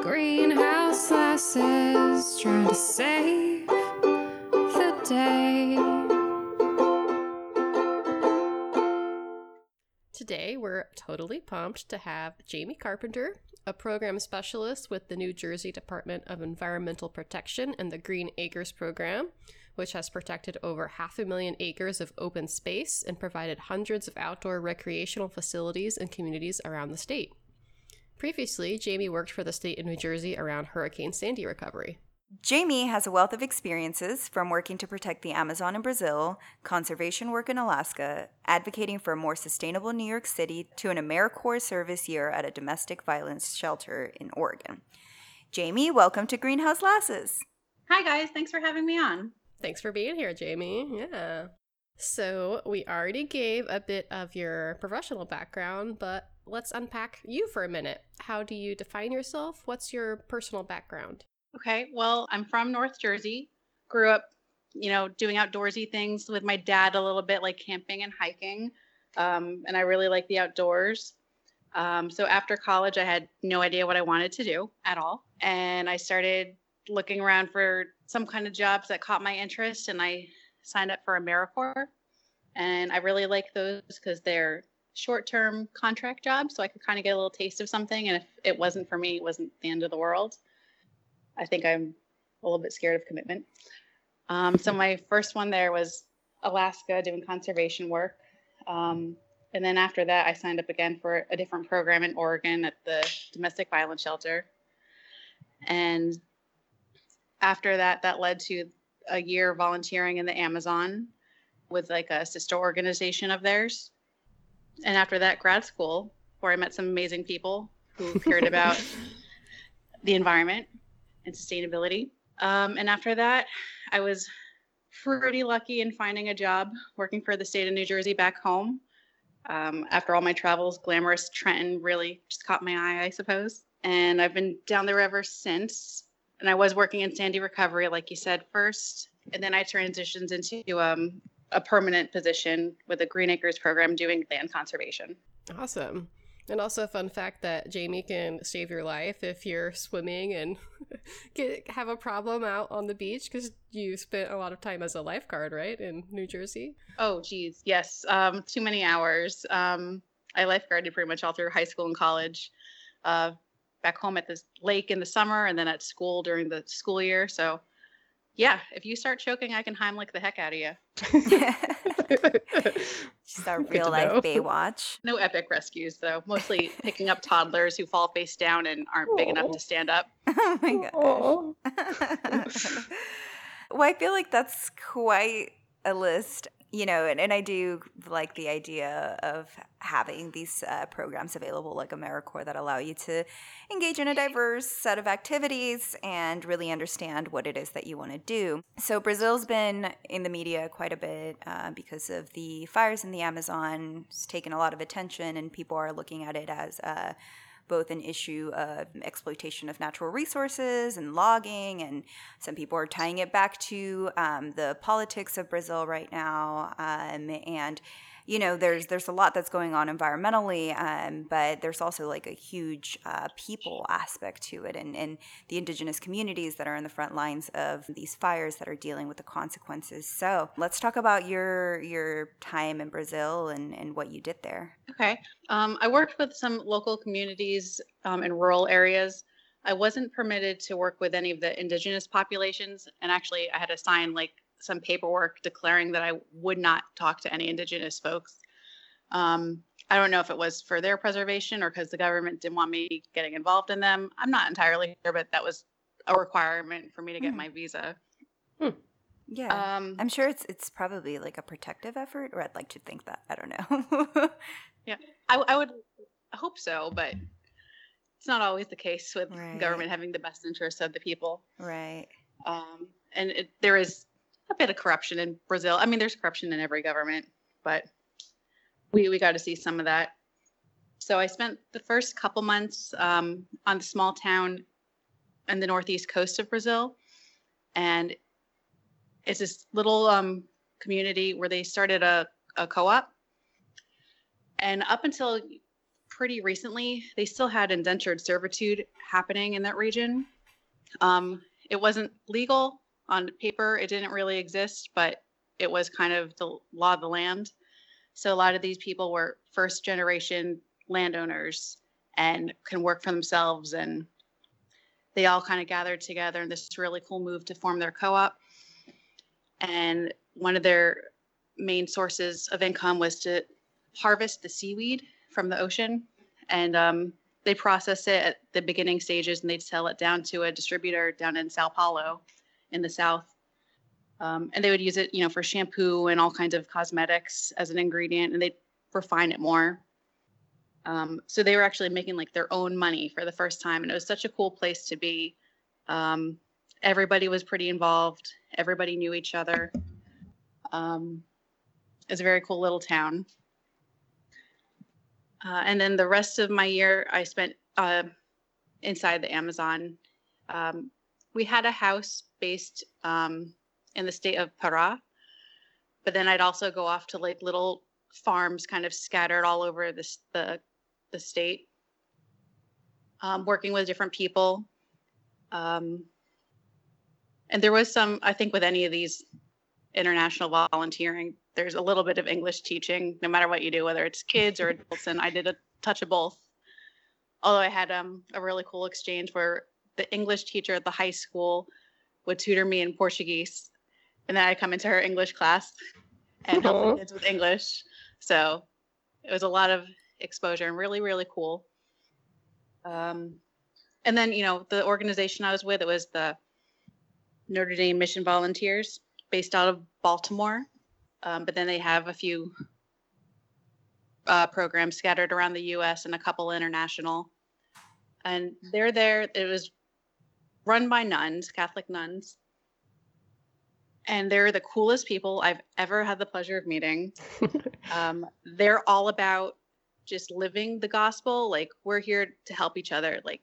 Greenhouse lasses trying to save the day. Today, we're totally pumped to have Jamie Carpenter, a program specialist with the New Jersey Department of Environmental Protection and the Green Acres Program, which has protected over half a million acres of open space and provided hundreds of outdoor recreational facilities and communities around the state. Previously, Jamie worked for the state of New Jersey around Hurricane Sandy recovery. Jamie has a wealth of experiences from working to protect the Amazon in Brazil, conservation work in Alaska, advocating for a more sustainable New York City, to an AmeriCorps service year at a domestic violence shelter in Oregon. Jamie, welcome to Greenhouse Lasses. Hi, guys. Thanks for having me on. Thanks for being here, Jamie. Yeah. So, we already gave a bit of your professional background, but let's unpack you for a minute. How do you define yourself? What's your personal background? Okay. Well, I'm from North Jersey. Grew up, you know, doing outdoorsy things with my dad a little bit, like camping and hiking. Um, and I really like the outdoors. Um, so after college, I had no idea what I wanted to do at all. And I started looking around for some kind of jobs that caught my interest. And I signed up for AmeriCorps. And I really like those because they're short term contract jobs. So I could kind of get a little taste of something. And if it wasn't for me, it wasn't the end of the world. I think I'm a little bit scared of commitment. Um, so my first one there was Alaska doing conservation work. Um, and then after that, I signed up again for a different program in Oregon at the domestic violence shelter. And after that, that led to a year volunteering in the Amazon with like a sister organization of theirs. And after that, grad school, where I met some amazing people who cared about the environment and sustainability. Um, and after that, I was pretty lucky in finding a job working for the state of New Jersey back home. Um, after all my travels, glamorous Trenton really just caught my eye, I suppose. And I've been down there ever since. And I was working in Sandy recovery, like you said, first. And then I transitioned into um, a permanent position with the Green Acres program doing land conservation. Awesome. And also a fun fact that Jamie can save your life if you're swimming and get have a problem out on the beach because you spent a lot of time as a lifeguard, right, in New Jersey? Oh, geez, yes, um, too many hours. Um, I lifeguarded pretty much all through high school and college. Uh, back home at the lake in the summer, and then at school during the school year. So, yeah, if you start choking, I can Heimlich the heck out of you. She's our real life know. Baywatch. No epic rescues though. Mostly picking up toddlers who fall face down and aren't big enough to stand up. Oh my gosh. well, I feel like that's quite a list, you know, and, and I do like the idea of having these uh, programs available like AmeriCorps that allow you to engage in a diverse set of activities and really understand what it is that you want to do. So, Brazil's been in the media quite a bit uh, because of the fires in the Amazon. It's taken a lot of attention, and people are looking at it as a both an issue of exploitation of natural resources and logging, and some people are tying it back to um, the politics of Brazil right now. Um, and you know, there's there's a lot that's going on environmentally, um, but there's also like a huge uh, people aspect to it, and, and the indigenous communities that are in the front lines of these fires that are dealing with the consequences. So let's talk about your your time in Brazil and, and what you did there. Okay. Um, I worked with some local communities um, in rural areas. I wasn't permitted to work with any of the indigenous populations, and actually, I had to sign like some paperwork declaring that I would not talk to any indigenous folks. Um, I don't know if it was for their preservation or because the government didn't want me getting involved in them. I'm not entirely sure, but that was a requirement for me to get Hmm. my visa. Yeah, Um, I'm sure it's it's probably like a protective effort, or I'd like to think that. I don't know. Yeah, I, I would hope so, but it's not always the case with Right. government having the best interests of the people. right. Um, and it, there is a bit of corruption in Brazil. I mean, there's corruption in every government, but we we got to see some of that. So I spent the first couple months um, on the small town in the northeast coast of Brazil, and it's this little um, community where they started a, a co-op, and up until pretty recently, they still had indentured servitude happening in that region. Um, it wasn't legal on paper, it didn't really exist, but it was kind of the law of the land. So a lot of these people were first generation landowners and can work for themselves and they all kind of gathered together in this really cool move to form their co-op and one of their main sources of income was to harvest the seaweed from the ocean and um, they process it at the beginning stages and they'd sell it down to a distributor down in sao paulo in the south um, and they would use it you know for shampoo and all kinds of cosmetics as an ingredient and they'd refine it more um, so they were actually making like their own money for the first time, and it was such a cool place to be. Um, everybody was pretty involved. Everybody knew each other. Um, it was a very cool little town. Uh, and then the rest of my year, I spent uh, inside the Amazon. Um, we had a house based um, in the state of Pará, but then I'd also go off to like little farms kind of scattered all over the the state, um, working with different people. Um, and there was some, I think, with any of these international volunteering, there's a little bit of English teaching, no matter what you do, whether it's kids or adults. And I did a touch of both. Although I had um, a really cool exchange where the English teacher at the high school would tutor me in Portuguese, and then I come into her English class and help the kids with English. So it was a lot of exposure and really really cool. Um, and then you know the organization i was with it was the notre dame mission volunteers based out of baltimore. Um, but then they have a few uh, programs scattered around the us and a couple international. And they're there it was run by nuns catholic nuns. And they're the coolest people I've ever had the pleasure of meeting. um, they're all about just living the gospel. Like we're here to help each other. Like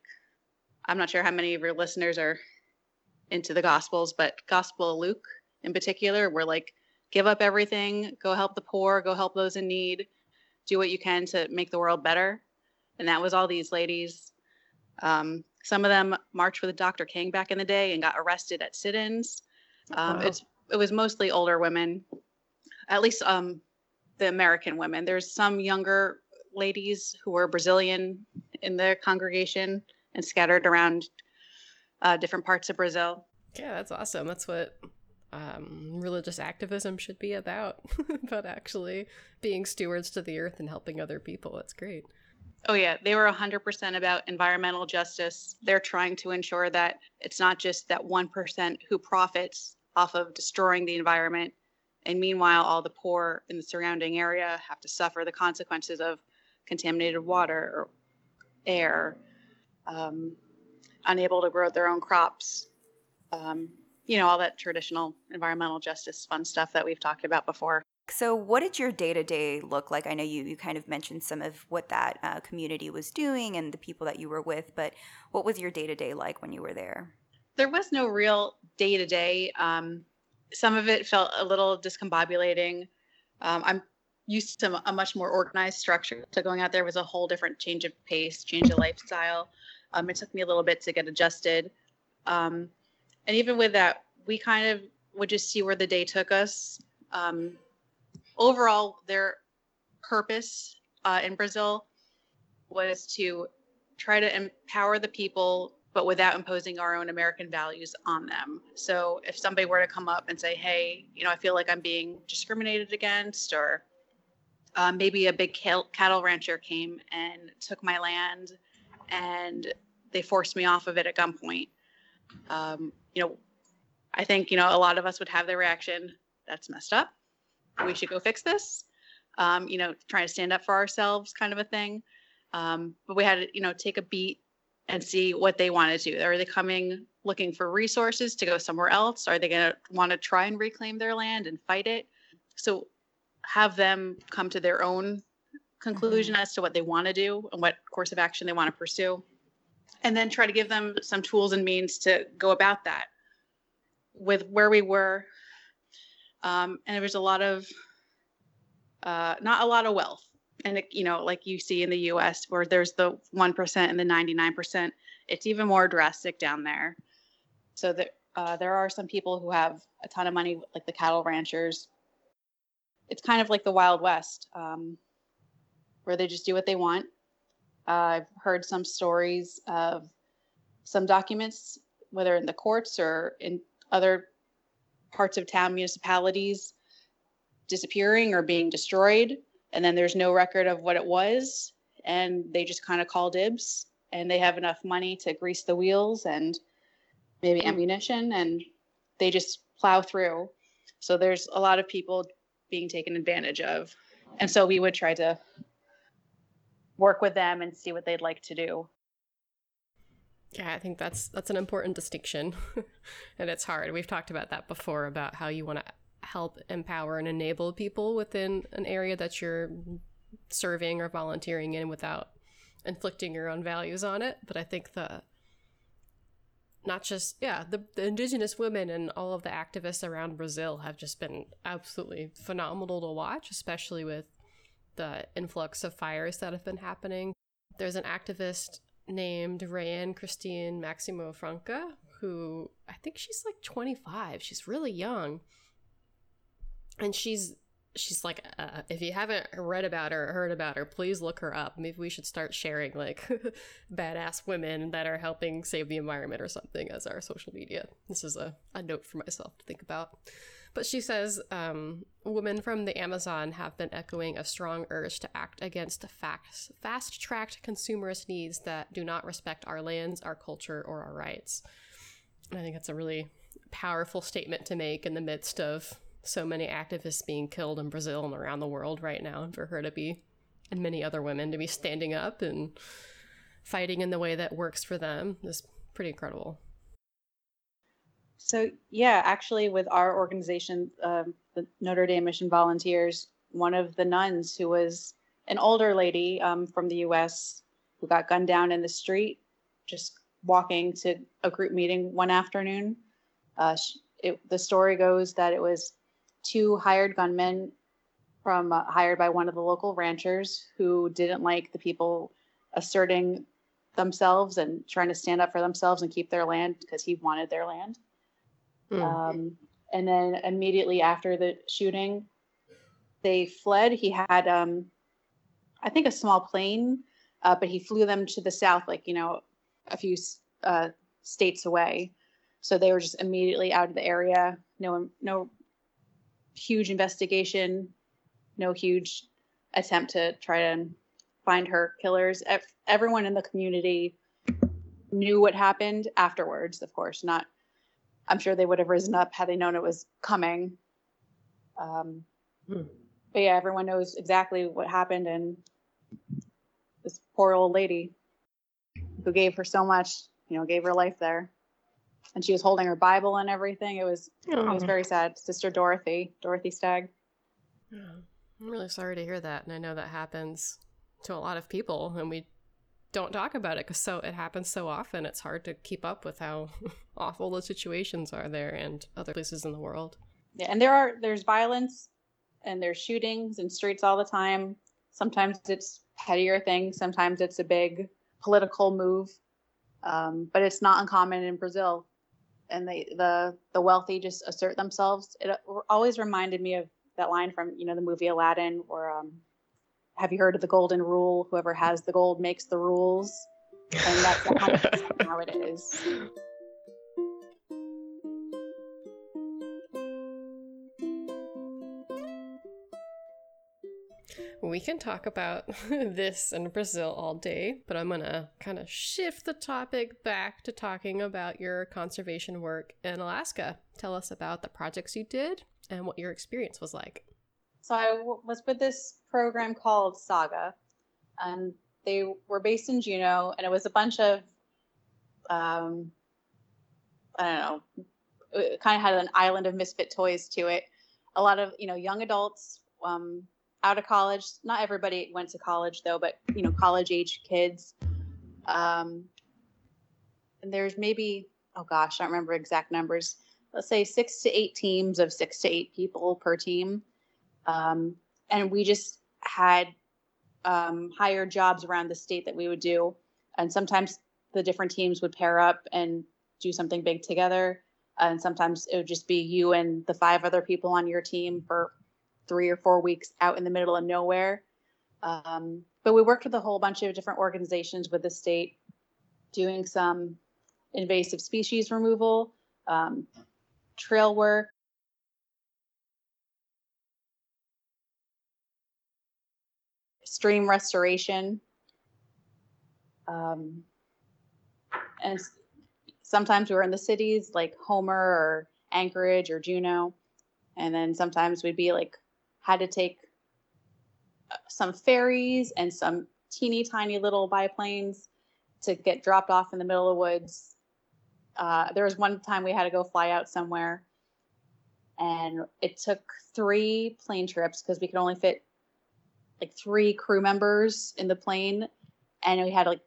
i'm not sure how many of your listeners are into the gospels but gospel of luke in particular we're like give up everything go help the poor go help those in need do what you can to make the world better. And that was all these ladies um, some of them marched with dr king back in the day and got arrested at sit-ins um, wow. it's it was mostly older women at least um, the american women there's some younger ladies who were Brazilian in the congregation and scattered around uh, different parts of Brazil. Yeah, that's awesome. That's what um, religious activism should be about, about actually being stewards to the earth and helping other people. That's great. Oh, yeah. They were 100% about environmental justice. They're trying to ensure that it's not just that 1% who profits off of destroying the environment. And meanwhile, all the poor in the surrounding area have to suffer the consequences of contaminated water or air, um, unable to grow their own crops. Um, you know, all that traditional environmental justice fun stuff that we've talked about before. So, what did your day to day look like? I know you, you kind of mentioned some of what that uh, community was doing and the people that you were with, but what was your day to day like when you were there? There was no real day to day. Some of it felt a little discombobulating. Um, I'm used to a much more organized structure. So going out there was a whole different change of pace, change of lifestyle. Um, it took me a little bit to get adjusted. Um, and even with that, we kind of would just see where the day took us. Um, overall, their purpose uh, in Brazil was to try to empower the people, but without imposing our own American values on them. So if somebody were to come up and say, hey, you know, I feel like I'm being discriminated against or uh, maybe a big cattle rancher came and took my land and they forced me off of it at gunpoint. Um, you know, I think, you know, a lot of us would have the reaction that's messed up. We should go fix this. Um, you know, trying to stand up for ourselves kind of a thing. Um, but we had to, you know, take a beat and see what they want to do. Are they coming looking for resources to go somewhere else? Are they going to want to try and reclaim their land and fight it? So have them come to their own conclusion mm-hmm. as to what they want to do and what course of action they want to pursue and then try to give them some tools and means to go about that with where we were um, and there was a lot of uh, not a lot of wealth and it, you know, like you see in the U.S. where there's the one percent and the ninety nine percent, it's even more drastic down there. So that uh, there are some people who have a ton of money, like the cattle ranchers. It's kind of like the Wild West, um, where they just do what they want. Uh, I've heard some stories of some documents, whether in the courts or in other parts of town municipalities, disappearing or being destroyed. And then there's no record of what it was. And they just kind of call dibs and they have enough money to grease the wheels and maybe hmm. ammunition and they just plow through. So there's a lot of people being taken advantage of. And so we would try to work with them and see what they'd like to do. Yeah, I think that's that's an important distinction. and it's hard. We've talked about that before about how you want to help empower and enable people within an area that you're serving or volunteering in without inflicting your own values on it. But I think the not just yeah the, the indigenous women and all of the activists around brazil have just been absolutely phenomenal to watch especially with the influx of fires that have been happening there's an activist named Rayanne Christine Maximo Franca, who I think she's like 25. She's really young. And she's she's like uh, if you haven't read about her or heard about her please look her up maybe we should start sharing like badass women that are helping save the environment or something as our social media this is a, a note for myself to think about but she says um, women from the Amazon have been echoing a strong urge to act against fast tracked consumerist needs that do not respect our lands, our culture, or our rights. And I think that's a really powerful statement to make in the midst of so many activists being killed in Brazil and around the world right now, and for her to be, and many other women to be standing up and fighting in the way that works for them is pretty incredible. So yeah, actually, with our organization, um, the Notre Dame Mission Volunteers, one of the nuns who was an older lady um, from the U.S. who got gunned down in the street, just walking to a group meeting one afternoon. Uh, she, it, the story goes that it was two hired gunmen from uh, hired by one of the local ranchers who didn't like the people asserting themselves and trying to stand up for themselves and keep their land because he wanted their land. Mm. Um, and then immediately after the shooting, they fled. He had, um, I think, a small plane, uh, but he flew them to the south, like, you know, a few uh, states away. So they were just immediately out of the area. No, no huge investigation, no huge attempt to try to find her killers. Everyone in the community knew what happened afterwards, of course, not I'm sure they would have risen up had they known it was coming. Um, hmm. But yeah, everyone knows exactly what happened, and this poor old lady who gave her so much, you know, gave her life there, and she was holding her Bible and everything. It was oh. it was very sad. Sister Dorothy, Dorothy Stang. Yeah. I'm really sorry to hear that, and I know that happens to a lot of people, and we don't talk about it because so it happens so often. It's hard to keep up with how awful the situations are there and other places in the world. Yeah, and there are there's violence and there's shootings in streets all the time. Sometimes it's pettier things. Sometimes it's a big political move. Um, but it's not uncommon in Brazil. And they, the the wealthy just assert themselves. It always reminded me of that line from you know the movie Aladdin, where um, have you heard of the golden rule? Whoever has the gold makes the rules. And that's how it is. We can talk about this in Brazil all day, but I'm going to kind of shift the topic back to talking about your conservation work in Alaska. Tell us about the projects you did and what your experience was like. So I w- was with this program called Saga, and they were based in Juneau, and it was a bunch of, um, I don't know, it kind of had an island of misfit toys to it. A lot of you know young adults um, out of college. Not everybody went to college though, but you know college age kids. Um, and there's maybe oh gosh, I don't remember exact numbers. Let's say six to eight teams of six to eight people per team um, and we just had um, higher jobs around the state that we would do. And sometimes the different teams would pair up and do something big together. And sometimes it would just be you and the five other people on your team for three or four weeks out in the middle of nowhere. Um, but we worked with a whole bunch of different organizations with the state, doing some invasive species removal, um, trail work, stream restoration. Um, and sometimes we were in the cities like Homer or Anchorage or Juneau. And then sometimes we'd be like, had to take uh, some ferries and some teeny tiny little biplanes to get dropped off in the middle of the woods. Uh, there was one time we had to go fly out somewhere and it took three plane trips because we could only fit like three crew members in the plane and we had like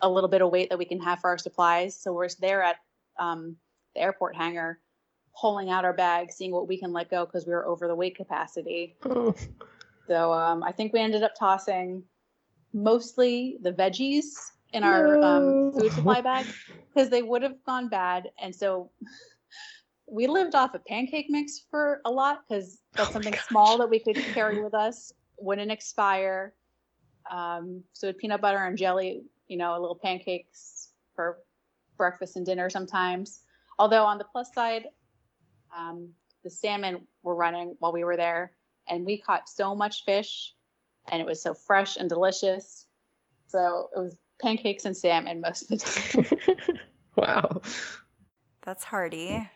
a little bit of weight that we can have for our supplies. So we're there at um, the airport hangar pulling out our bags seeing what we can let go because we were over the weight capacity. Oh. so um, i think we ended up tossing mostly the veggies in our um, food supply bag because they would have gone bad. And so we lived off of pancake mix for a lot because that's Oh something small that we could carry with us wouldn't expire. Um, so peanut butter and jelly you know a little pancakes for breakfast and dinner sometimes. Although on the plus side um, the salmon were running while we were there and we caught so much fish and it was so fresh and delicious. So it was pancakes and salmon most of the time. Wow. That's hearty.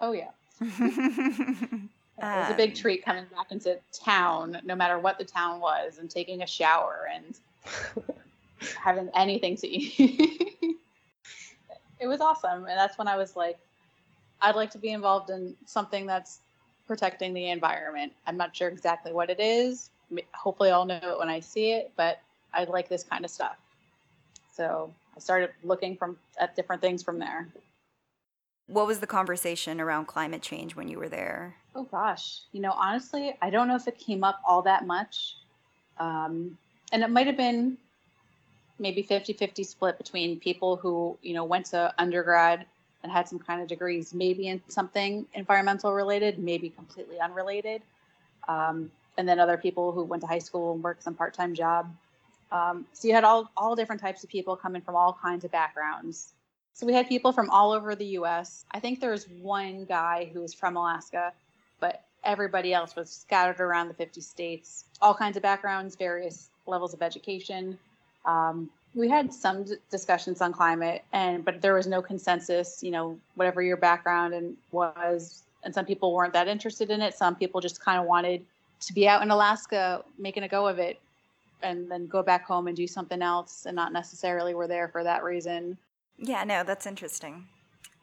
oh yeah It was a big Um, treat coming back into town, no matter what the town was, and taking a shower and having anything to eat. it was awesome. And that's when I was like, I'd like to be involved in something that's protecting the environment. I'm not sure exactly what it is. Hopefully, I'll know it when I see it, but I like this kind of stuff. So I started looking from at different things from there. What was the conversation around climate change when you were there? Oh gosh, you know, honestly, I don't know if it came up all that much. Um, and it might have been maybe 50 50 split between people who, you know, went to undergrad and had some kind of degrees, maybe in something environmental related, maybe completely unrelated. Um, and then other people who went to high school and worked some part time job. Um, so you had all, all different types of people coming from all kinds of backgrounds. So we had people from all over the US. I think there was one guy who was from Alaska, but everybody else was scattered around the 50 states, all kinds of backgrounds, various levels of education. Um, we had some d- discussions on climate, and but there was no consensus. You know, whatever your background and was, and some people weren't that interested in it. Some people just kind of wanted to be out in Alaska, making a go of it, and then go back home and do something else, and not necessarily were there for that reason. Yeah, no, that's interesting.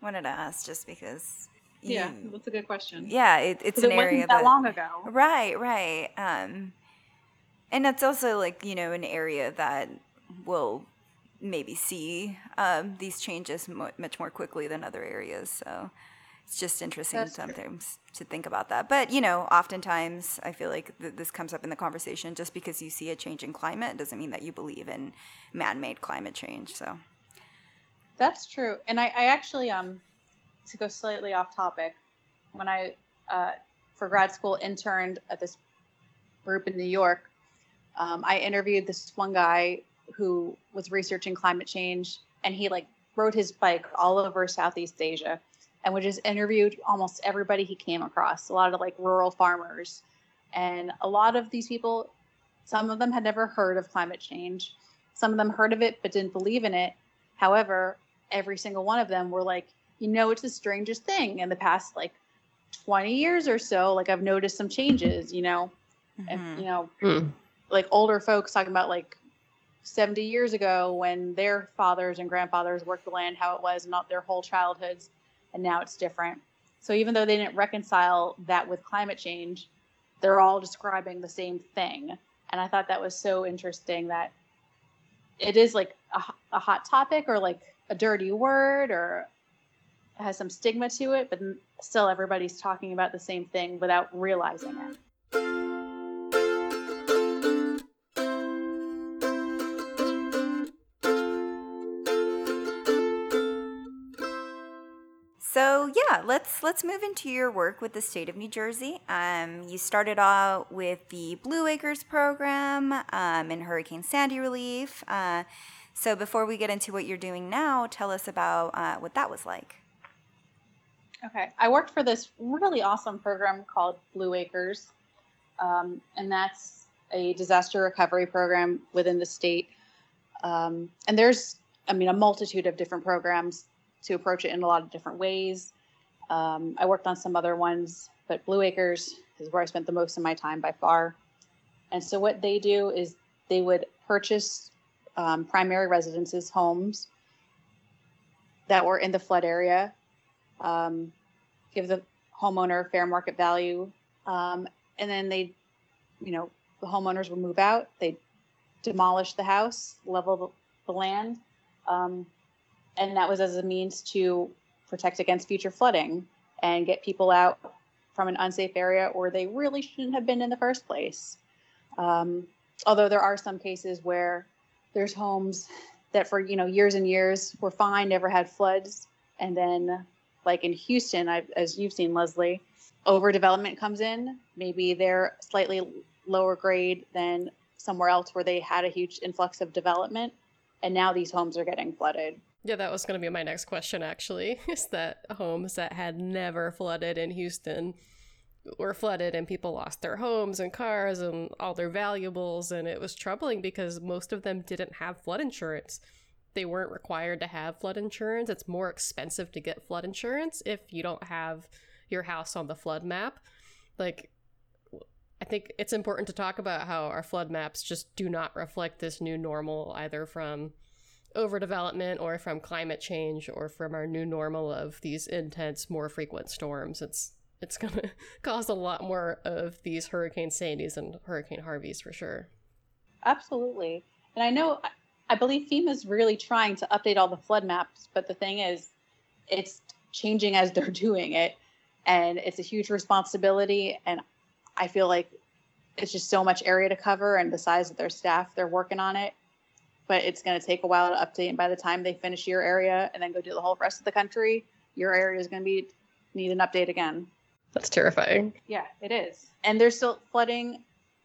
Wanted to ask just because. Yeah, that's a good question. yeah, it, it's an it wasn't area that long ago. Right, right. Um, and it's also like you know an area that will maybe see um, these changes mo- much more quickly than other areas. So it's just interesting That's true. sometimes to think about that. But you know, oftentimes I feel like th- this comes up in the conversation. Just because you see a change in climate doesn't mean that you believe in man-made climate change. So That's true. And I, I actually, um, to go slightly off topic, when I, uh, for grad school, interned at this group in New York, um, I interviewed this one guy who was researching climate change, and he like rode his bike all over Southeast Asia, and would just interviewed almost everybody he came across. A lot of like rural farmers, and a lot of these people, some of them had never heard of climate change, some of them heard of it but didn't believe in it. However, every single one of them were like, you know, it's the strangest thing in the past like 20 years or so. Like I've noticed some changes, you know, and mhm. you know, Hmm. like older folks talking about like 70 years ago when their fathers and grandfathers worked the land how it was not their whole childhoods and now it's different so even though they didn't reconcile that with climate change they're all describing the same thing and i thought that was so interesting that it is like a hot topic or like a dirty word or has some stigma to it, but still everybody's talking about the same thing without realizing it. So yeah, let's let's move into your work with the state of New Jersey. Um, you started out with the Blue Acres program um, and Hurricane Sandy relief. Uh, so before we get into what you're doing now, tell us about uh, what that was like. Okay, I worked for this really awesome program called Blue Acres, um, and that's a disaster recovery program within the state. Um, and there's, I mean, a multitude of different programs to approach it in a lot of different ways. Um, I worked on some other ones, but Blue Acres is where I spent the most of my time by far. And so, what they do is they would purchase um, primary residences, homes that were in the flood area, um, give the homeowner fair market value, um, and then they, you know, the homeowners would move out. They demolish the house, level the land, um, and that was as a means to protect against future flooding and get people out from an unsafe area where they really shouldn't have been in the first place. Um, although there are some cases where there's homes that for you know years and years were fine, never had floods, and then like in Houston, I've, as you've seen, Leslie, overdevelopment comes in. Maybe they're slightly lower grade than somewhere else where they had a huge influx of development, and now these homes are getting flooded. Yeah, that was going to be my next question, actually. Is that homes that had never flooded in Houston were flooded and people lost their homes and cars and all their valuables. And it was troubling because most of them didn't have flood insurance. They weren't required to have flood insurance. It's more expensive to get flood insurance if you don't have your house on the flood map. Like, I think it's important to talk about how our flood maps just do not reflect this new normal, either from overdevelopment or from climate change or from our new normal of these intense, more frequent storms. It's it's going to cause a lot more of these Hurricane Sandys and Hurricane Harveys for sure. Absolutely. And I know, I believe FEMA is really trying to update all the flood maps, but the thing is, it's changing as they're doing it. And it's a huge responsibility. And I feel like it's just so much area to cover and the size of their staff, they're working on it. But it's going to take a while to update. And by the time they finish your area and then go do the whole rest of the country, your area is going to be need an update again. That's terrifying. Yeah, it is. And there's still flooding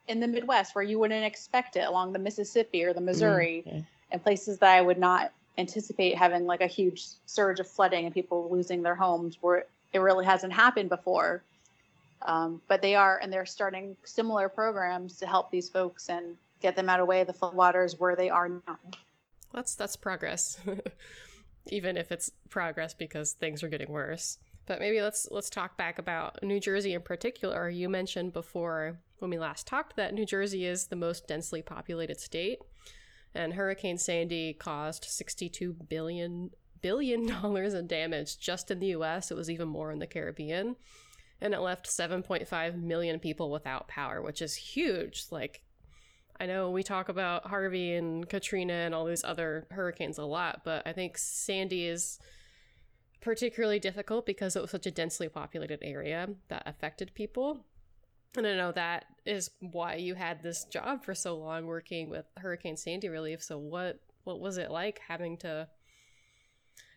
in the Midwest where you wouldn't expect it along the Mississippi or the Missouri Mm-hmm. and places that I would not anticipate having like a huge surge of flooding and people losing their homes where it really hasn't happened before. Um, but they are, and they're starting similar programs to help these folks and get them out of way of the floodwaters where they are now. That's that's progress. Even if it's progress because things are getting worse. But maybe let's let's talk back about New Jersey in particular. You mentioned before when we last talked that New Jersey is the most densely populated state, and Hurricane Sandy caused 62 billion billion dollars in damage just in the U.S. It was even more in the Caribbean, and it left 7.5 million people without power, which is huge. Like I know we talk about Harvey and Katrina and all these other hurricanes a lot, but I think Sandy is particularly difficult because it was such a densely populated area that affected people. And I know that is why you had this job for so long working with Hurricane Sandy relief. So what what was it like having to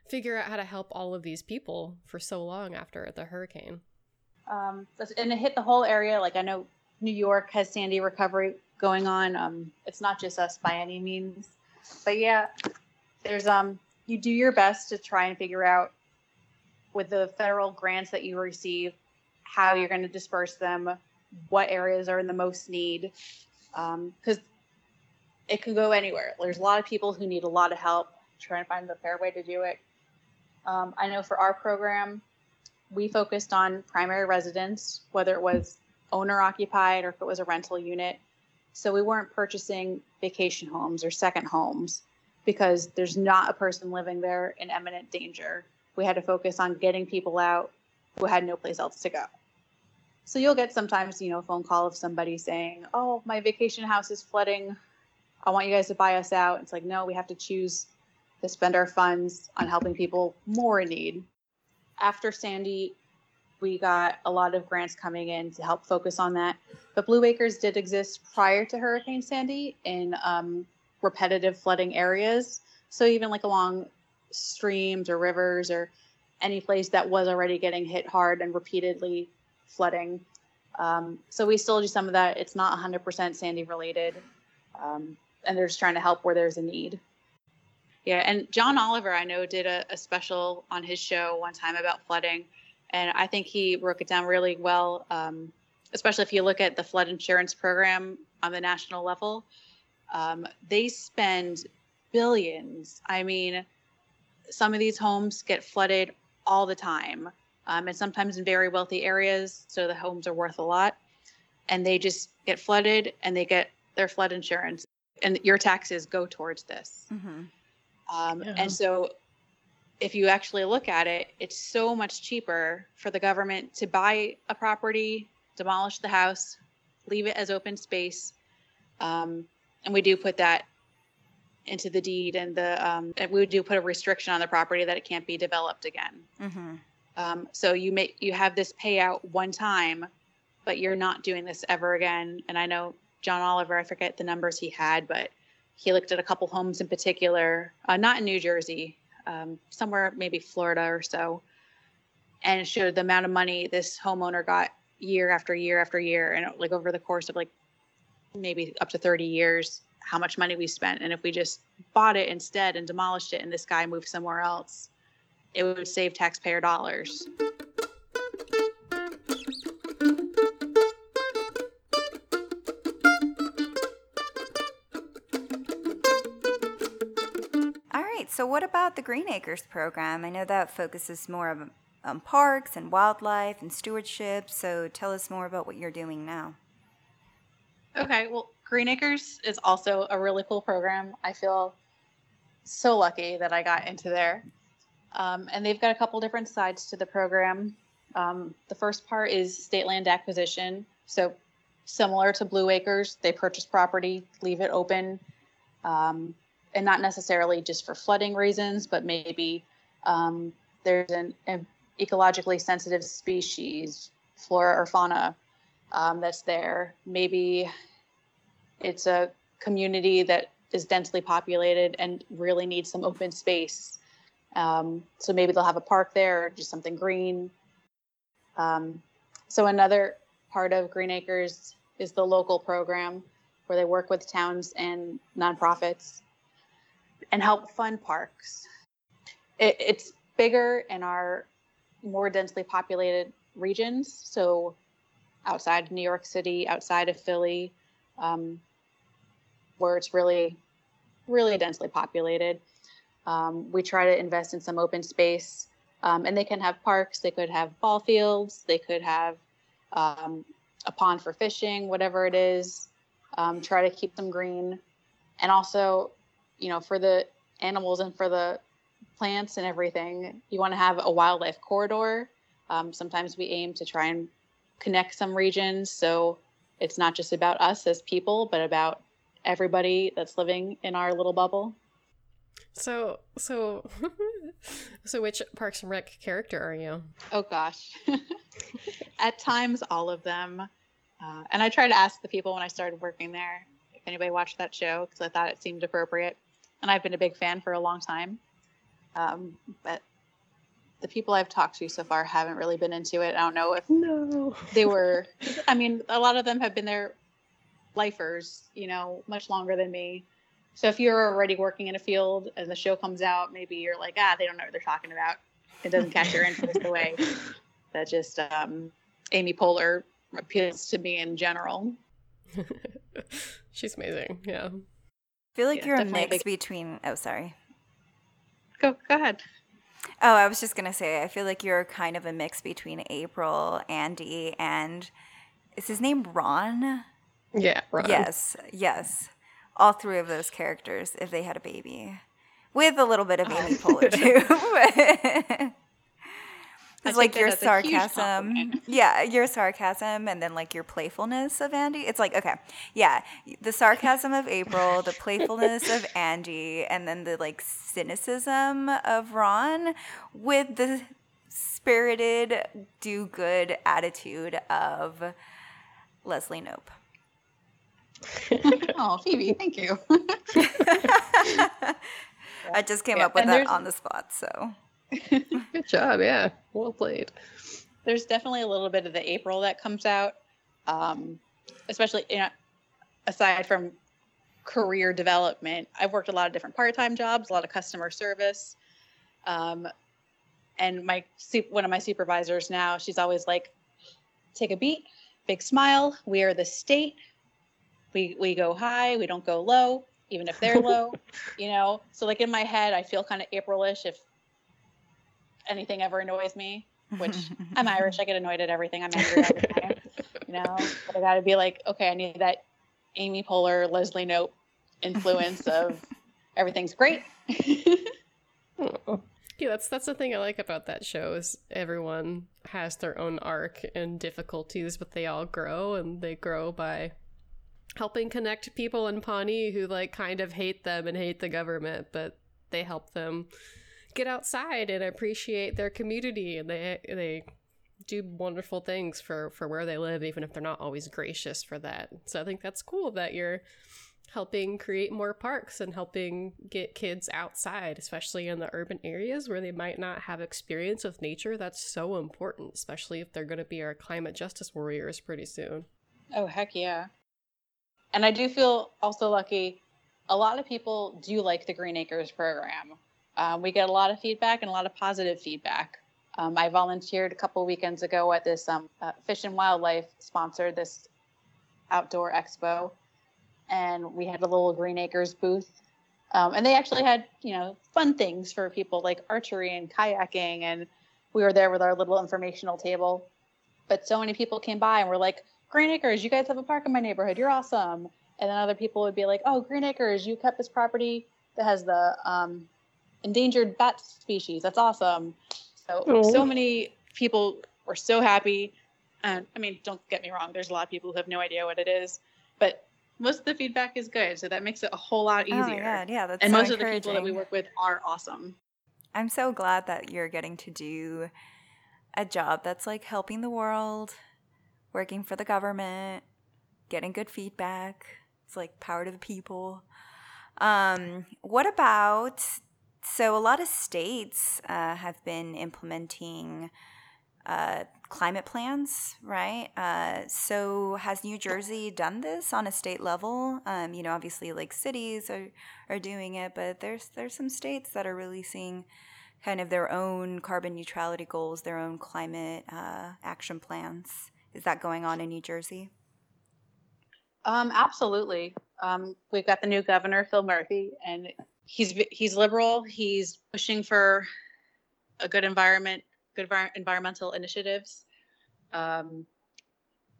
figure out how to help all of these people for so long after the hurricane? Um, and it hit the whole area. Like I know New York has Sandy recovery going on. Um, it's not just us by any means, but yeah, there's um, you do your best to try and figure out with the federal grants that you receive how you're going to disperse them, what areas are in the most need, because um, it could go anywhere. There's a lot of people who need a lot of help trying to find the fair way to do it. Um, I know for our program, we focused on primary residence, whether it was owner occupied or if it was a rental unit. So we weren't purchasing vacation homes or second homes because there's not a person living there in imminent danger. We had to focus on getting people out who had no place else to go. So you'll get sometimes, you know, a phone call of somebody saying, "Oh, my vacation house is flooding. I want you guys to buy us out." It's like, no, we have to choose to spend our funds on helping people more in need. After Sandy, we got a lot of grants coming in to help focus on that. But Blue Acres did exist prior to Hurricane Sandy in um, repetitive flooding areas. So even like along streams or rivers or any place that was already getting hit hard and repeatedly flooding. Um, so we still do some of that. It's not 100% Sandy related. Um, and they're just trying to help where there's a need. Yeah, and John Oliver, I know, did a, a, special on his show one time about flooding, and I think he broke it down really well. Um, especially if you look at the flood insurance program on the national level, um, they spend billions. I mean, some of these homes get flooded all the time, um, and sometimes in very wealthy areas, so the homes are worth a lot, and they just get flooded and they get their flood insurance, and your taxes go towards this. Mm-hmm. Um, yeah. And so, if you actually look at it, it's so much cheaper for the government to buy a property, demolish the house, leave it as open space. Um, and we do put that into the deed, and the um, and we do put a restriction on the property that it can't be developed again. Mm-hmm. Um, so you make you have this payout one time, but you're not doing this ever again. And I know John Oliver, I forget the numbers he had, but he looked at a couple homes in particular, uh, not in New Jersey, um, somewhere maybe Florida or so, and showed the amount of money this homeowner got year after year after year, and like over the course of like maybe up to 30 years, how much money we spent. And if we just bought it instead and demolished it, and this guy moved somewhere else, it would save taxpayer dollars. All right, so, what about the Green Acres program? I know that focuses more on um, parks and wildlife and stewardship. So, tell us more about what you're doing now. Okay, well, Green Acres is also a really cool program. I feel so lucky that I got into there. Um, and they've got a couple different sides to the program. Um, the first part is state land acquisition. So, similar to Blue Acres, they purchase property, leave it open, um, and not necessarily just for flooding reasons, but maybe um, there's an, an, ecologically sensitive species, flora or fauna, um, that's there. Maybe it's a community that is densely populated and really needs some open space. Um, so maybe they'll have a park there, or just something green. Um, so another part of Green Acres is the local program where they work with towns and nonprofits and help fund parks. It, it's bigger in our more densely populated regions, so outside New York City, outside of Philly, um, where it's really, really densely populated. Um, we try to invest in some open space, um, and they can have parks, they could have ball fields, they could have um, a pond for fishing, whatever it is. Um, try to keep them green, and also you know, for the animals and for the plants and everything, you want to have a wildlife corridor. Um, sometimes we aim to try and connect some regions so it's not just about us as people, but about everybody that's living in our little bubble. So, so, so, which Parks and Rec character are you? Oh gosh, at times all of them, uh, and I try to ask the people when I started working there if anybody watched that show because I thought it seemed appropriate and I've been a big fan for a long time. Um, but the people I've talked to so far haven't really been into it. I don't know if no. they were. I mean, a lot of them have been there lifers, you know, much longer than me. So if you're already working in a field and the show comes out, maybe you're like, ah, they don't know what they're talking about. It doesn't catch your interest the way that just um, Amy Poehler appeals to me in general. She's amazing. Yeah feel like yeah, you're a mix big... between. Oh, sorry. Go go ahead. Oh, I was just gonna say, I feel like you're kind of a mix between April, Andy, and is his name Ron? Yeah, Ron. Yes, yes. All three of those characters, if they had a baby, with a little bit of Amy Poehler too. It's like your sarcasm. Yeah, your sarcasm and then like your playfulness of Andy. It's like, okay, yeah, the sarcasm of April, the playfulness of Andy, and then the like cynicism of Ron with the spirited, do good attitude of Leslie Knope. oh, Phoebe, thank you. I just came yeah, up with that on the spot, so. Good job. Yeah. Well played. There's definitely a little bit of the April that comes out, um, especially you know, aside from career development. I've worked a lot of different part-time jobs, a lot of customer service, um, and my one of my supervisors now, she's always like, "Take a beat, big smile. We are the state. We we go high. We don't go low, even if they're low. You know. So like in my head, I feel kind of Aprilish if anything ever annoys me. Which I'm Irish. I get annoyed at everything. I'm angry all the time. You know. But I got to be like, okay, I need that Amy Poehler, Leslie Knope influence of everything's great. Yeah, that's that's the thing I like about that show is everyone has their own arc and difficulties, but they all grow and they grow by helping connect people in Pawnee who like kind of hate them and hate the government, but they help them get outside and appreciate their community and they they do wonderful things for for where they live even if they're not always gracious for that. So I think that's cool that you're helping create more parks and helping get kids outside, especially in the urban areas where they might not have experience with nature. That's so important, especially if they're going to be our climate justice warriors pretty soon. Oh, heck yeah. And I do feel also lucky. A lot of people do like the Green Acres program. Um, we get a lot of feedback and a lot of positive feedback. Um, I volunteered a couple weekends ago at this um, uh, Fish and Wildlife sponsored this outdoor expo and we had a little Green Acres booth. Um, and they actually had, you know, fun things for people like archery and kayaking. And we were there with our little informational table. But so many people came by and were like, Green Acres, you guys have a park in my neighborhood. You're awesome. And then other people would be like, oh, Green Acres, you kept this property that has the um, endangered bat species. That's awesome. So, oh. so many people were so happy. And I mean, don't get me wrong, there's a lot of people who have no idea what it is. But most of the feedback is good, so that makes it a whole lot easier. Oh my god, yeah, that's and so most of the people that we work with are awesome. I'm so glad that you're getting to do a job that's like helping the world, working for the government, getting good feedback. It's like power to the people. Um, what about so a lot of states uh, have been implementing uh, climate plans, right? Uh, so has New Jersey done this on a state level? Um, you know, obviously, like cities are are doing it, but there's there's some states that are releasing kind of their own carbon neutrality goals, their own climate uh, action plans. Is that going on in New Jersey? Um, absolutely. Um, we've got the new governor, Phil Murphy, and he's he's liberal. He's pushing for a good environment good environmental initiatives. Um,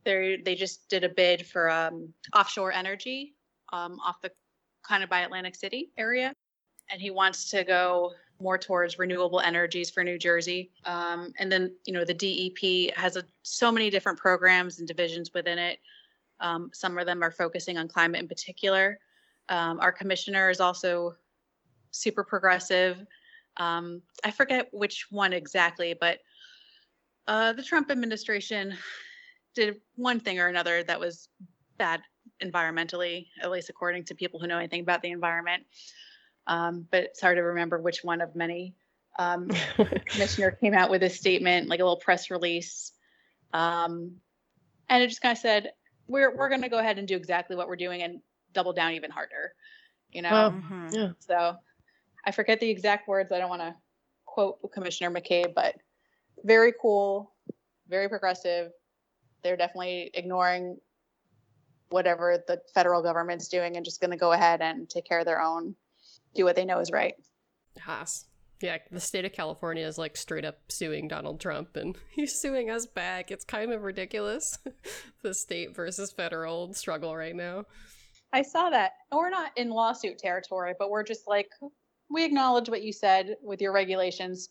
they they just did a bid for um, offshore energy um, off the kind of by Atlantic City area, and he wants to go more towards renewable energies for New Jersey. Um, and then you know the DEP has a, so many different programs and divisions within it. Um, some of them are focusing on climate in particular. Um, our commissioner is also super progressive um, I forget which one exactly, but uh, the Trump administration did one thing or another that was bad environmentally, at least according to people who know anything about the environment. Um, but it's hard to remember which one of many. Um, commissioner came out with a statement, like a little press release, um, and it just kind of said, "We're we're going to go ahead and do exactly what we're doing and double down even harder." You know, mm-hmm. yeah. So I forget the exact words. I don't want to quote Commissioner McCabe, but very cool, very progressive. They're definitely ignoring whatever the federal government's doing and just going to go ahead and take care of their own, do what they know is right. Haas. Yeah, the state of California is like straight up suing Donald Trump and he's suing us back. It's kind of ridiculous. the state versus federal struggle right now. I saw that. We're not in lawsuit territory, but we're just like, we acknowledge what you said with your regulations,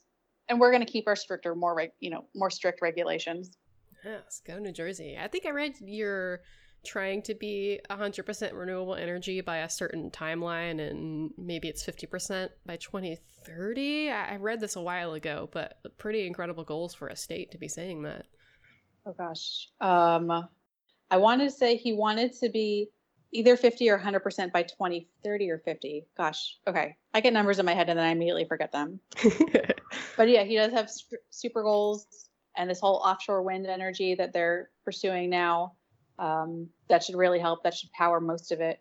and we're going to keep our stricter, more reg- you know, more strict regulations. Yes, go New Jersey. I think I read you're trying to be 100% renewable energy by a certain timeline, and maybe it's 50% by 2030. I read this a while ago, but pretty incredible goals for a state to be saying that. Oh gosh, um, I wanted to say he wanted to be either 50 or 100% by 2030 or 50. Gosh, okay. I get numbers in my head and then I immediately forget them. but yeah, he does have super goals and this whole offshore wind energy that they're pursuing now. Um, that should really help. That should power most of it.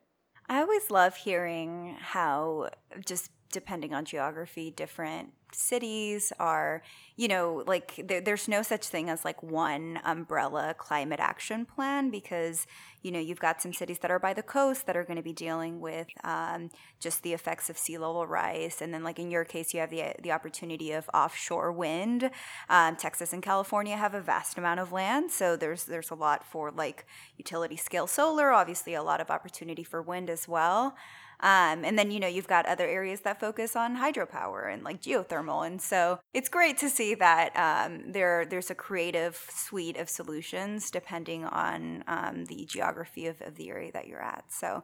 I always love hearing how just depending on geography, different cities are, you know, like there, there's no such thing as like one umbrella climate action plan because, you know, you've got some cities that are by the coast that are going to be dealing with um, just the effects of sea level rise. And then, like in your case, you have the, the opportunity of offshore wind. Um, Texas and California have a vast amount of land. So there's, there's a lot for like utility scale solar, obviously, a lot of opportunity for wind as well. Um, and then, you know, you've got other areas that focus on hydropower and like geothermal. And so it's great to see that um, there there's a creative suite of solutions depending on um, the geography of, of the area that you're at. So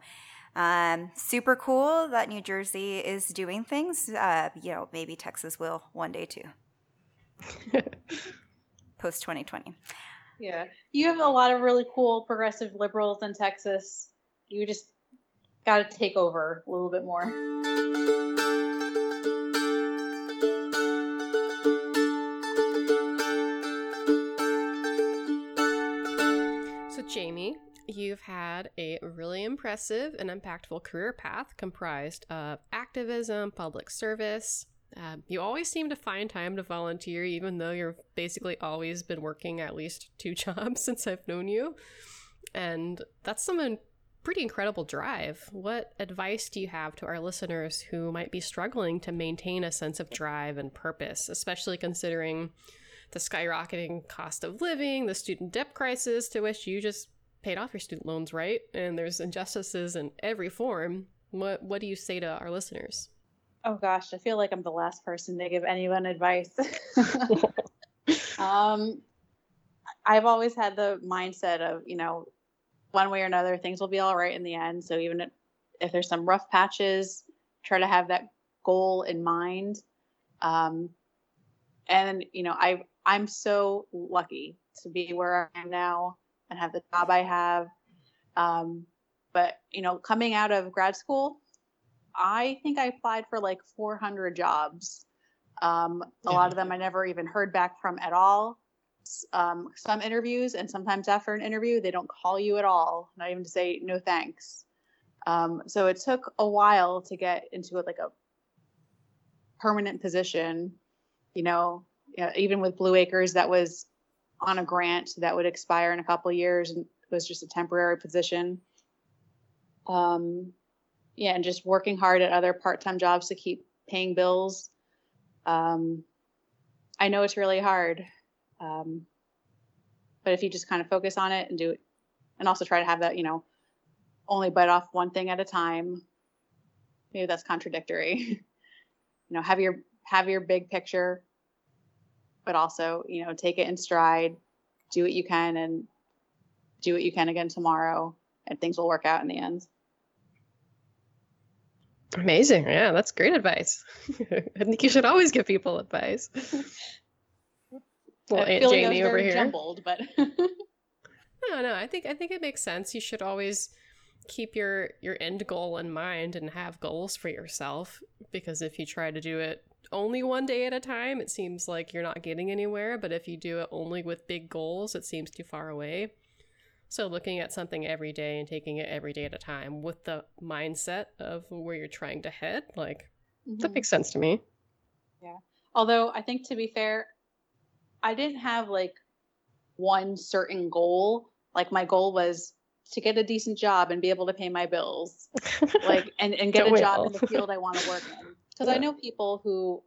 um, super cool that New Jersey is doing things. Uh, you know, maybe Texas will one day too. Post 2020. Yeah. You have a lot of really cool progressive liberals in Texas. You just got to take over a little bit more. So, Jamie, you've had a really impressive and impactful career path comprised of activism, public service. Uh, you always seem to find time to volunteer, even though you've basically always been working at least two jobs since I've known you. And that's some pretty incredible drive. What advice do you have to our listeners who might be struggling to maintain a sense of drive and purpose, especially considering the skyrocketing cost of living, the student debt crisis to which you just paid off your student loans, right? And there's injustices in every form. What what do you say to our listeners? Oh gosh, I feel like I'm the last person to give anyone advice. um I've always had the mindset of, you know, one way or another, things will be all right in the end. So even if there's some rough patches, try to have that goal in mind. Um, and you know, I I'm so lucky to be where I am now and have the job I have. Um, but you know, coming out of grad school, I think I applied for like 400 jobs. Um, a yeah. lot of them I never even heard back from at all um, some interviews, and sometimes after an interview, they don't call you at all, not even to say no thanks. Um, so it took a while to get into like a permanent position. You know, you know, even with Blue Acres, that was on a grant that would expire in a couple years, and it was just a temporary position. Um, yeah, and just working hard at other part-time jobs to keep paying bills. Um, I know it's really hard. Um, but if you just kind of focus on it and do it, and also try to have that, you know, only bite off one thing at a time. Maybe that's contradictory. you know, have your have your big picture, but also, you know, take it in stride, do what you can, and do what you can again tomorrow, and things will work out in the end. Amazing. Yeah, that's great advice. I think you should always give people advice. Well, Aunt Jamie over here. Jumbled, but no, no. I think I think it makes sense. You should always keep your your end goal in mind and have goals for yourself because if you try to do it only one day at a time it seems like you're not getting anywhere but if you do it only with big goals it seems too far away so looking at something every day and taking it every day at a time with the mindset of where you're trying to head like mm-hmm. that makes sense to me yeah although i think to be fair I didn't have like one certain goal. Like my goal was to get a decent job and be able to pay my bills, like and and get a job in the field I want to work in. Because yeah. I know people who,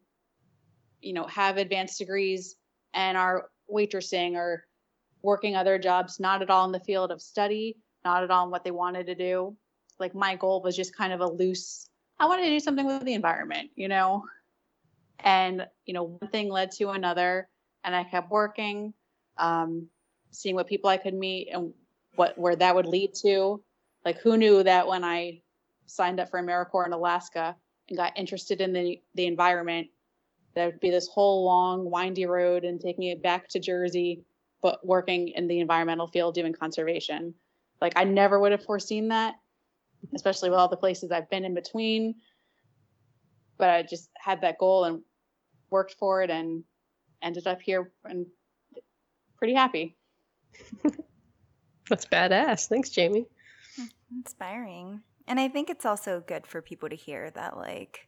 you know, have advanced degrees and are waitressing or working other jobs, not at all in the field of study, not at all in what they wanted to do. Like my goal was just kind of a loose. I wanted to do something with the environment, you know. And you know, one thing led to another and I kept working, um, seeing what people I could meet and what where that would lead to. Like who knew that when I signed up for AmeriCorps in Alaska and got interested in the the environment, that would be this whole long windy road and take me back to Jersey, but working in the environmental field doing conservation. Like I never would have foreseen that. especially with all the places I've been in between. But I just had that goal and worked for it and ended up here and pretty happy. That's badass. Thanks, Jamie. Inspiring. And I think it's also good for people to hear that, like,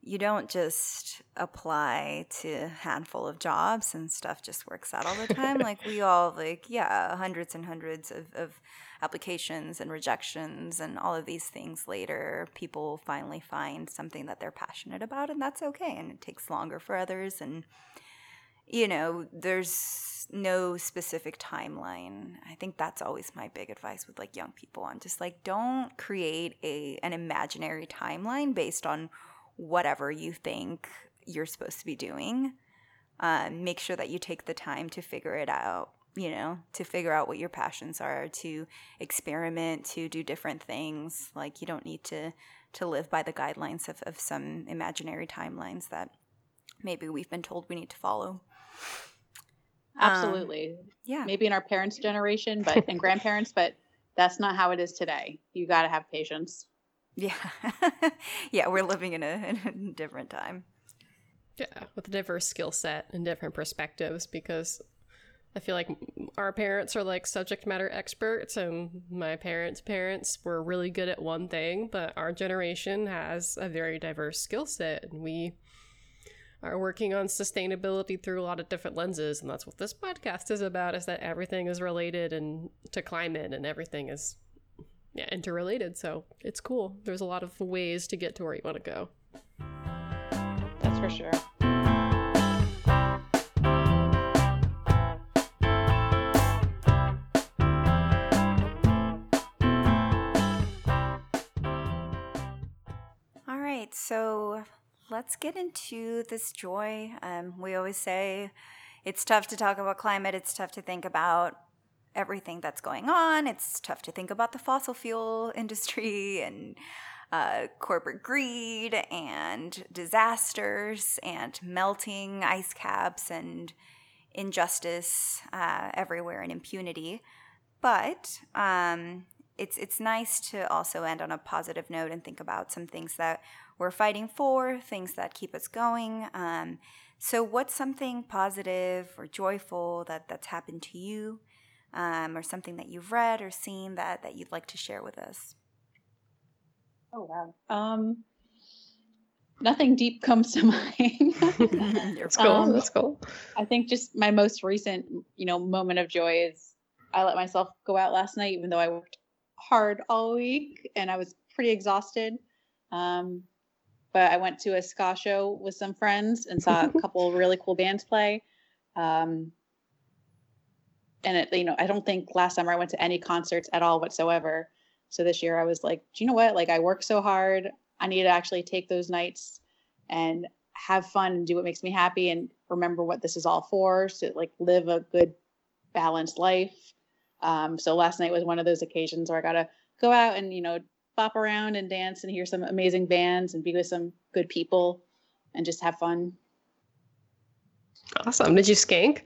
you don't just apply to a handful of jobs and stuff just works out all the time. like, we all, like, yeah, hundreds and hundreds of, of applications and rejections and all of these things later. People finally find something that they're passionate about, and that's okay. And it takes longer for others. And, you know, there's no specific timeline. I think that's always my big advice with like young people. I'm just like, don't create a an imaginary timeline based on whatever you think you're supposed to be doing. Um, make sure that you take the time to figure it out, you know, to figure out what your passions are, to experiment, to do different things. Like you don't need to to live by the guidelines of, of some imaginary timelines that maybe we've been told we need to follow. Um, Absolutely. Um, yeah. Maybe in our parents' generation, but and grandparents, but that's not how it is today. You got to have patience. Yeah. yeah, we're living in a, in a different time. Yeah, with a diverse skill set and different perspectives because I feel like our parents are like subject matter experts, and my parents' parents were really good at one thing, but our generation has a very diverse skill set, and we are working on sustainability through a lot of different lenses, and that's what this podcast is about: is that everything is related and to climate, and everything is yeah, interrelated. So it's cool. There's a lot of ways to get to where you want to go. That's for sure. Let's get into this joy. Um, we always say it's tough to talk about climate, it's tough to think about everything that's going on. It's tough to think about the fossil fuel industry and uh, corporate greed and disasters and melting ice caps and injustice uh, everywhere and impunity. But um, it's it's nice to also end on a positive note and think about some things that we're fighting for, things that keep us going. Um, so, what's something positive or joyful that that's happened to you? um, or something that you've read or seen that that you'd like to share with us? Oh wow. Um, nothing deep comes to mind. That's cool. Um, That's cool. I think just my most recent, you know, moment of joy is I let myself go out last night, even though I worked hard all week and I was pretty exhausted. Um, but I went to a ska show with some friends and saw a couple really cool bands play. Um, and it, you know, I don't think last summer I went to any concerts at all whatsoever. So this year I was like, do you know what? Like I work so hard. I need to actually take those nights and have fun and do what makes me happy and remember what this is all for. So like live a good balanced life. Um, so last night was one of those occasions where I got to go out and, you know, bop around and dance and hear some amazing bands and be with some good people and just have fun. Awesome. Did you skank?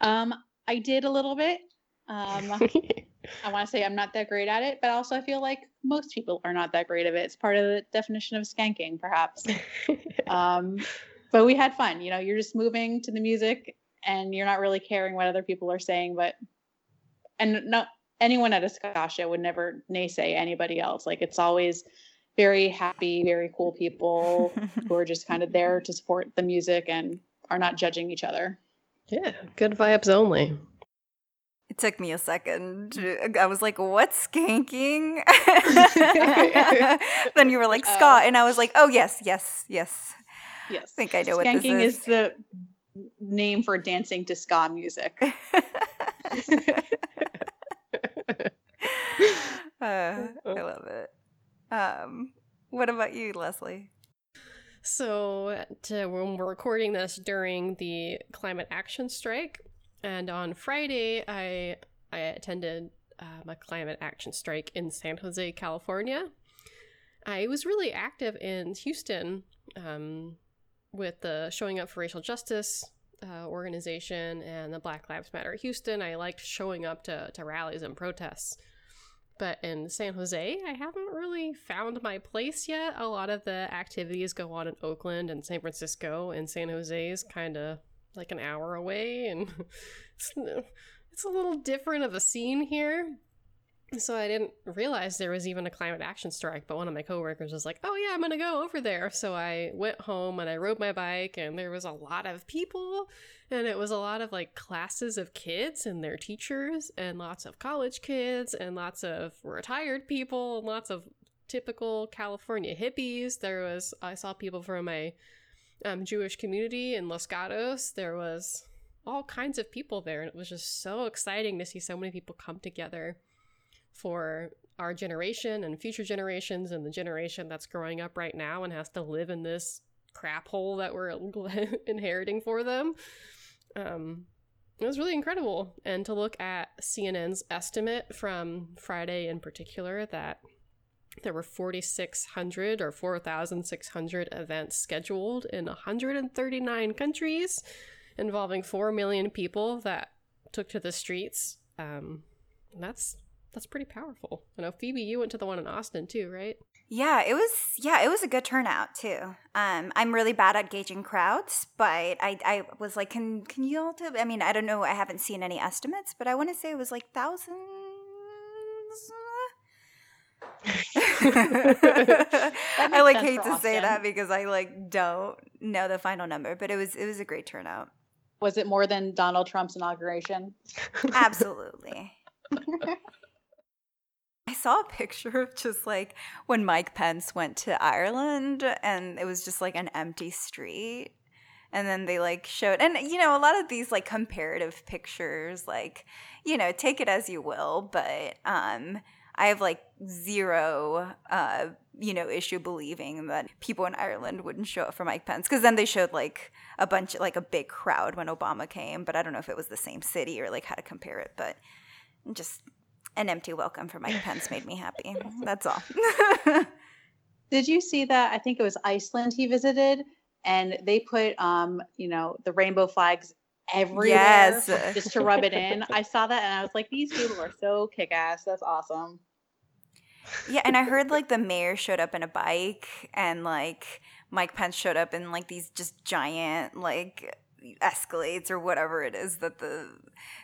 Um, I did a little bit. Um, I want to say I'm not that great at it, but also I feel like most people are not that great of it. It's part of the definition of skanking, perhaps. um, but we had fun. You know, you're just moving to the music and you're not really caring what other people are saying. But and no, anyone at a ska show would never naysay anybody else. Like it's always very happy, very cool people who are just kind of there to support the music and are not judging each other. Yeah, good vibes only. It took me a second. I was like, "What's skanking?" then you were like, "Scott," uh, and I was like, "Oh yes, yes, yes." Yes, I think I know Skanking what this is. is the name for dancing to ska music. uh, I love it. Um, what about you, Leslie? So, to, when we're recording this during the climate action strike, and on Friday, I I attended um, a climate action strike in San Jose, California. I was really active in Houston um, with the Showing Up for Racial Justice uh, organization and the Black Lives Matter Houston. I liked showing up to, to rallies and protests. But in San Jose, I haven't really found my place yet. A lot of the activities go on in Oakland and San Francisco, and San Jose is kind of like an hour away, and it's, it's a little different of a scene here. So I didn't realize there was even a climate action strike, but one of my coworkers was like, "Oh yeah, I'm going to go over there." So I went home and I rode my bike and there was a lot of people and it was a lot of like classes of kids and their teachers and lots of college kids and lots of retired people and lots of typical California hippies. There was I saw people from my um, Jewish community in Los Gatos. There was all kinds of people there and it was just so exciting to see so many people come together for our generation and future generations and the generation that's growing up right now and has to live in this crap hole that we're inheriting for them. Um, it was really incredible. And to look at CNN's estimate from Friday in particular, that there were 4,600 or 4,600 events scheduled in 139 countries involving 4 million people that took to the streets. Um, that's that's pretty powerful. I know Phoebe, you went to the one in Austin too, right? Yeah, it was yeah, it was a good turnout too. Um, I'm really bad at gauging crowds, but I I was like, can can you all do? I mean, I don't know. I haven't seen any estimates, but I want to say it was like thousands. I like hate to say that because I like don't know the final number, but it was it was a great turnout. Was it more than Donald Trump's inauguration? Absolutely. I saw a picture of just like when Mike Pence went to Ireland and it was just like an empty street. And then they like showed, and you know, a lot of these like comparative pictures, like, you know, take it as you will, but um, I have like zero, uh, you know, issue believing that people in Ireland wouldn't show up for Mike Pence because then they showed like a bunch, like a big crowd when Obama came, but I don't know if it was the same city or like how to compare it, but just an empty welcome for Mike Pence made me happy. That's all. Did you see that? I think it was Iceland he visited, and they put, um, you know, the rainbow flags everywhere yes. just to rub it in. I saw that and I was like, these people are so kick ass. That's awesome. Yeah, and I heard like the mayor showed up in a bike, and like Mike Pence showed up in like these just giant like escalades or whatever it is that the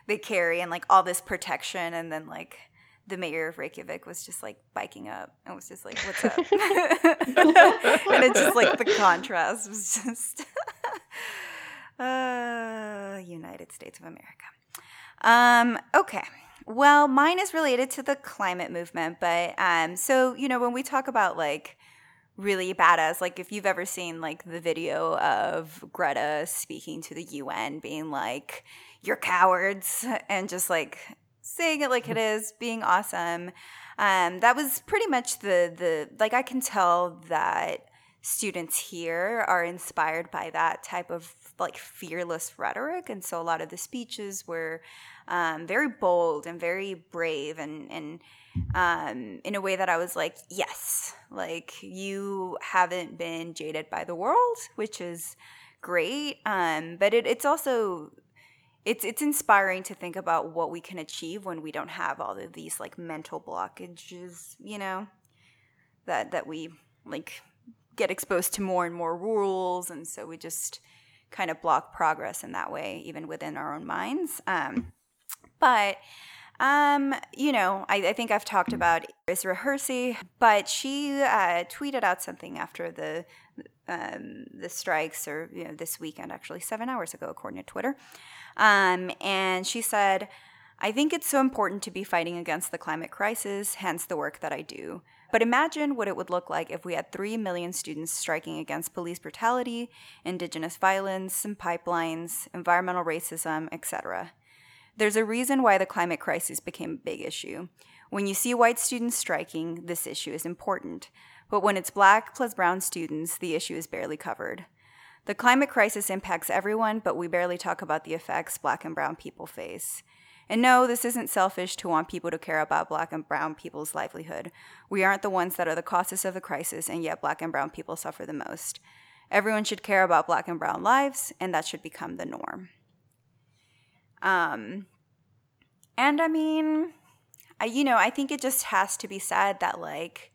they carry and like all this protection and then like the mayor of Reykjavik was just like biking up and was just like, "What's up?" and it's just like the contrast was just uh, United States of America. Um, okay. Well, mine is related to the climate movement, but um, so you know when we talk about like really badass. Like if you've ever seen like the video of Greta speaking to the UN, being like, "You're cowards," and just like saying it like it is, being awesome. Um, that was pretty much the the like I can tell that students here are inspired by that type of like fearless rhetoric, and so a lot of the speeches were um, very bold and very brave and and um, in a way that I was like, yes, like you haven't been jaded by the world, which is great. Um, but it, it's also it's it's inspiring to think about what we can achieve when we don't have all of these like mental blockages, you know, that that we like get exposed to more and more rules, and so we just kind of block progress in that way, even within our own minds. Um, but um, you know, I, I, think I've talked about Isra Hirsi, but she uh, tweeted out something after the um, the strikes, or you know, this weekend actually, seven hours ago, according to Twitter. Um, and she said, "I think it's so important to be fighting against the climate crisis, hence the work that I do." But imagine what it would look like if we had 3 million students striking against police brutality, indigenous violence, and pipelines, environmental racism, etc. There's a reason why the climate crisis became a big issue. When you see white students striking, this issue is important. But when it's black plus brown students, the issue is barely covered. The climate crisis impacts everyone, but we barely talk about the effects black and brown people face. And no, this isn't selfish to want people to care about black and brown people's livelihood. We aren't the ones that are the causes of the crisis, and yet black and brown people suffer the most. Everyone should care about black and brown lives, and that should become the norm. Um, and I mean, I, you know, I think it just has to be said that like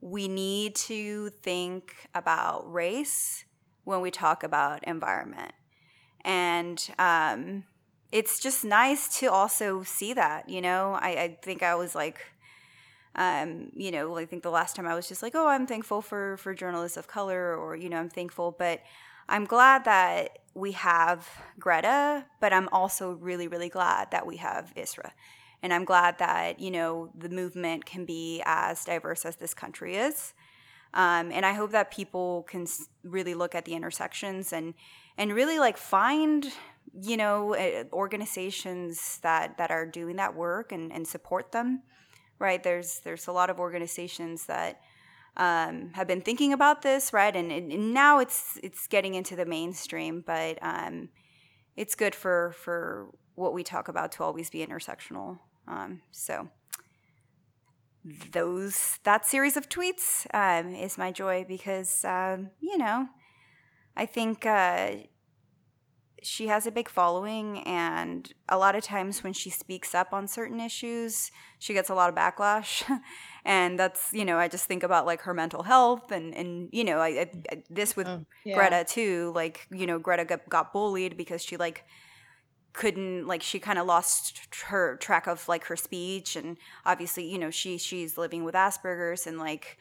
we need to think about race when we talk about environment. And um, it's just nice to also see that, you know. I, I think I was like, um, you know, I think the last time I was just like, oh, I'm thankful for for journalists of color, or you know, I'm thankful, but I'm glad that we have Greta, but I'm also really, really glad that we have Isra. And I'm glad that, you know, the movement can be as diverse as this country is. Um, and I hope that people can really look at the intersections and and really like find you know organizations that that are doing that work and, and support them right there's there's a lot of organizations that um, have been thinking about this right and, and, now it's it's getting into the mainstream but um, it's good for for what we talk about to always be intersectional um, so those that series of tweets um, is my joy because um, you know I think uh, she has a big following, and a lot of times when she speaks up on certain issues, she gets a lot of backlash. and that's you know I just think about like her mental health and and you know I, I this with oh, yeah. Greta too. Like you know Greta got, got bullied because she like couldn't like she kind of lost her track of like her speech and obviously you know she she's living with asperger's and like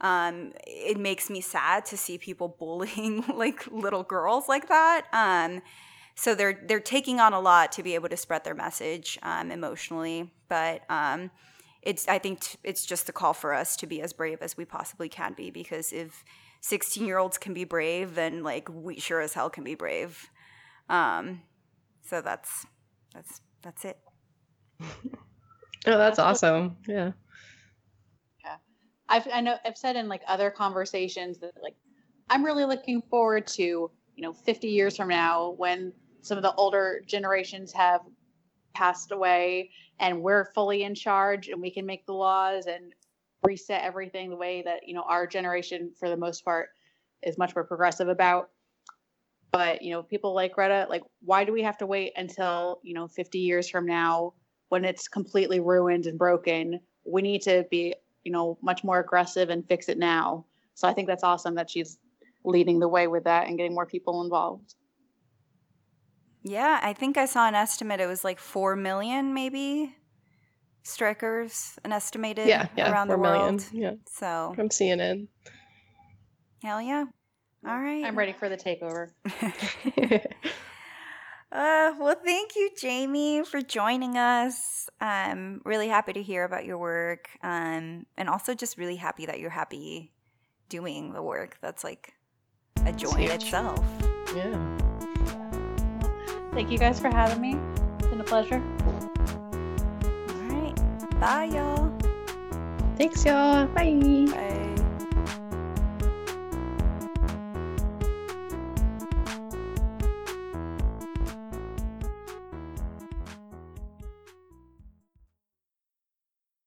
um it makes me sad to see people bullying like little girls like that um so they're they're taking on a lot to be able to spread their message um emotionally but um it's i think t- it's just a call for us to be as brave as we possibly can be because if 16 year olds can be brave then like we sure as hell can be brave um so that's that's that's it. oh, that's awesome. Yeah. Yeah. I've I know I've said in like other conversations that like I'm really looking forward to, you know, 50 years from now when some of the older generations have passed away and we're fully in charge and we can make the laws and reset everything the way that, you know, our generation for the most part is much more progressive about. But you know people like greta like why do we have to wait until you know 50 years from now when it's completely ruined and broken? We need to be you know much more aggressive and fix it now. So i think that's awesome that she's leading the way with that and getting more people involved yeah i think i saw an estimate it was like 4 million maybe strikers an estimated yeah, yeah around the world yeah so from cnn hell yeah all right. I'm ready for the takeover. uh, well, thank you, Jamie, for joining us. I'm really happy to hear about your work. Um, and also just really happy that you're happy doing the work. That's like a joy in itself. Yeah. Thank you guys for having me. It's been a pleasure. All right. Bye, y'all. Thanks, y'all. Bye. Bye.